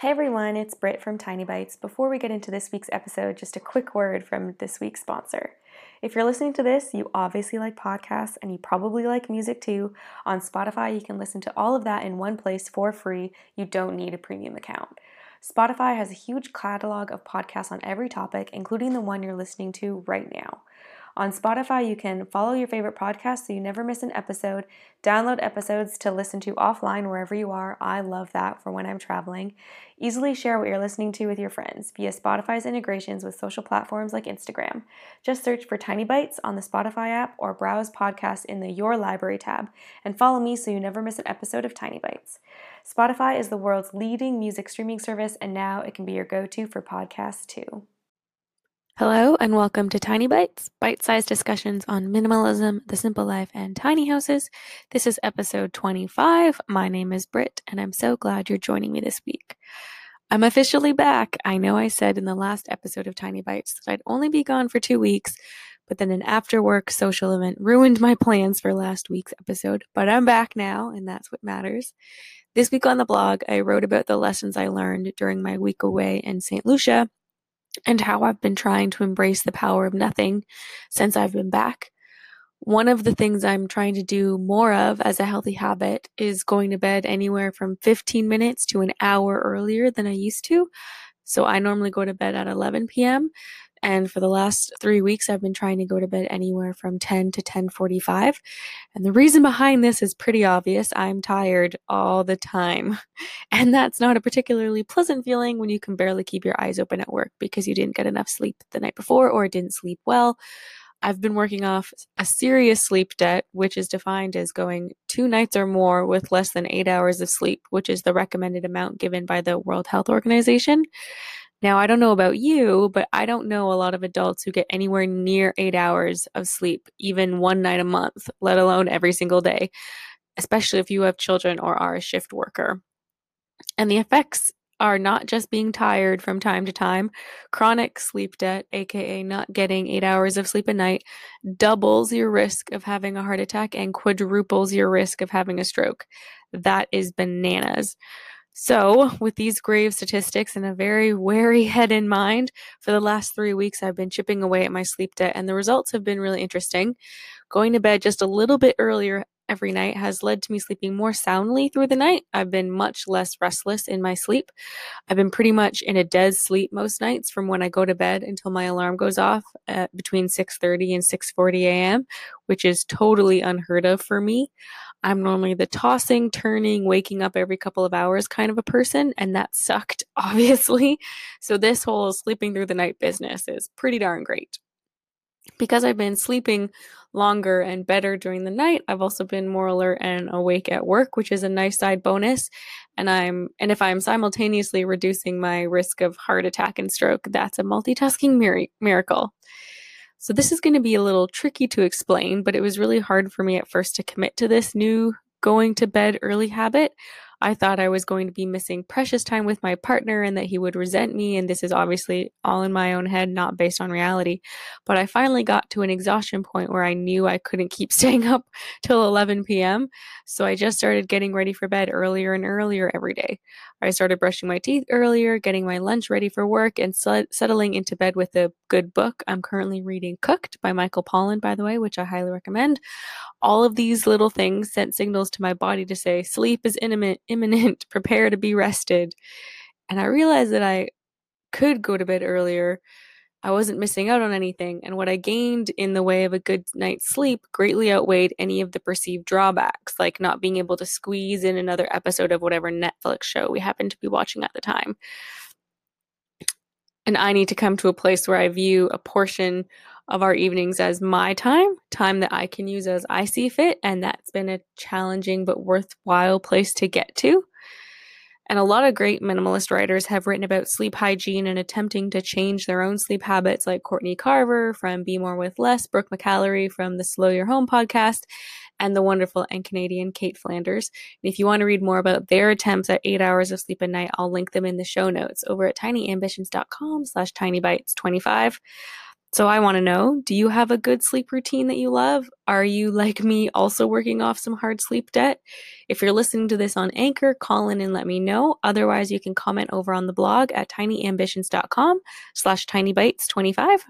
Hey everyone, it's Britt from Tiny Bites. Before we get into this week's episode, just a quick word from this week's sponsor. If you're listening to this, you obviously like podcasts and you probably like music too. On Spotify, you can listen to all of that in one place for free. You don't need a premium account. Spotify has a huge catalog of podcasts on every topic, including the one you're listening to right now. On Spotify, you can follow your favorite podcast so you never miss an episode, download episodes to listen to offline wherever you are. I love that for when I'm traveling. Easily share what you're listening to with your friends via Spotify's integrations with social platforms like Instagram. Just search for Tiny Bites on the Spotify app or browse podcasts in the Your Library tab and follow me so you never miss an episode of Tiny Bites. Spotify is the world's leading music streaming service, and now it can be your go to for podcasts too. Hello, and welcome to Tiny Bites, bite sized discussions on minimalism, the simple life, and tiny houses. This is episode 25. My name is Britt, and I'm so glad you're joining me this week. I'm officially back. I know I said in the last episode of Tiny Bites that I'd only be gone for two weeks, but then an after work social event ruined my plans for last week's episode. But I'm back now, and that's what matters. This week on the blog, I wrote about the lessons I learned during my week away in St. Lucia and how I've been trying to embrace the power of nothing since I've been back. One of the things I'm trying to do more of as a healthy habit is going to bed anywhere from 15 minutes to an hour earlier than I used to. So I normally go to bed at 11 p.m. And for the last three weeks, I've been trying to go to bed anywhere from 10 to 10:45. And the reason behind this is pretty obvious. I'm tired all the time, and that's not a particularly pleasant feeling when you can barely keep your eyes open at work because you didn't get enough sleep the night before or didn't sleep well. I've been working off a serious sleep debt, which is defined as going two nights or more with less than eight hours of sleep, which is the recommended amount given by the World Health Organization. Now, I don't know about you, but I don't know a lot of adults who get anywhere near eight hours of sleep, even one night a month, let alone every single day, especially if you have children or are a shift worker. And the effects are not just being tired from time to time. Chronic sleep debt, aka not getting eight hours of sleep a night, doubles your risk of having a heart attack and quadruples your risk of having a stroke. That is bananas. So, with these grave statistics and a very wary head in mind, for the last three weeks I've been chipping away at my sleep debt, and the results have been really interesting. Going to bed just a little bit earlier every night has led to me sleeping more soundly through the night. I've been much less restless in my sleep. I've been pretty much in a dead sleep most nights from when I go to bed until my alarm goes off at between 6:30 and 6:40 a.m., which is totally unheard of for me. I'm normally the tossing, turning, waking up every couple of hours kind of a person, and that sucked, obviously. So, this whole sleeping through the night business is pretty darn great. Because I've been sleeping longer and better during the night, I've also been more alert and awake at work, which is a nice side bonus. And I'm and if I'm simultaneously reducing my risk of heart attack and stroke, that's a multitasking mir- miracle. So this is going to be a little tricky to explain, but it was really hard for me at first to commit to this new going to bed early habit. I thought I was going to be missing precious time with my partner and that he would resent me. And this is obviously all in my own head, not based on reality. But I finally got to an exhaustion point where I knew I couldn't keep staying up till 11 p.m. So I just started getting ready for bed earlier and earlier every day. I started brushing my teeth earlier, getting my lunch ready for work, and settling into bed with a good book. I'm currently reading Cooked by Michael Pollan, by the way, which I highly recommend. All of these little things sent signals to my body to say, sleep is imminent, imminent, prepare to be rested. And I realized that I could go to bed earlier I wasn't missing out on anything, and what I gained in the way of a good night's sleep greatly outweighed any of the perceived drawbacks, like not being able to squeeze in another episode of whatever Netflix show we happened to be watching at the time. And I need to come to a place where I view a portion of our evenings as my time, time that I can use as I see fit, and that's been a challenging but worthwhile place to get to. And a lot of great minimalist writers have written about sleep hygiene and attempting to change their own sleep habits, like Courtney Carver from Be More with Less, Brooke McAlary from the Slow Your Home podcast, and the wonderful and Canadian Cait Flanders. And if you want to read more about their attempts at eight hours of sleep a night, I'll link them in the show notes over at tinyambitions.com slash tinybites25. So I want to know do you have a good sleep routine that you love? Are you, like me, also working off some hard sleep debt? If you're listening to this on Anchor, call in and let me know. Otherwise, you can comment over on the blog at tinyambitions.com slash tinybites25.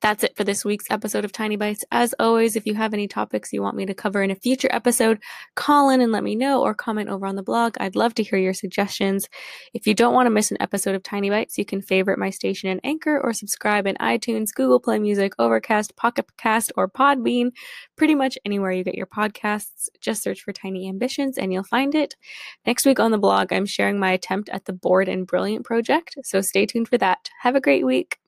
That's it for this week's episode of Tiny Bites. As always, if you have any topics you want me to cover in a future episode, call in and let me know or comment over on the blog. I'd love to hear your suggestions. If you don't want to miss an episode of Tiny Bites, you can favorite my station in Anchor or subscribe in iTunes, Google Play Music, Overcast, Pocket Cast, or Podbean. Pretty much anywhere you get your podcasts, just search for Tiny Ambitions and you'll find it. Next week on the blog, I'm sharing my attempt at the Bored and Brilliant project, so stay tuned for that. Have a great week.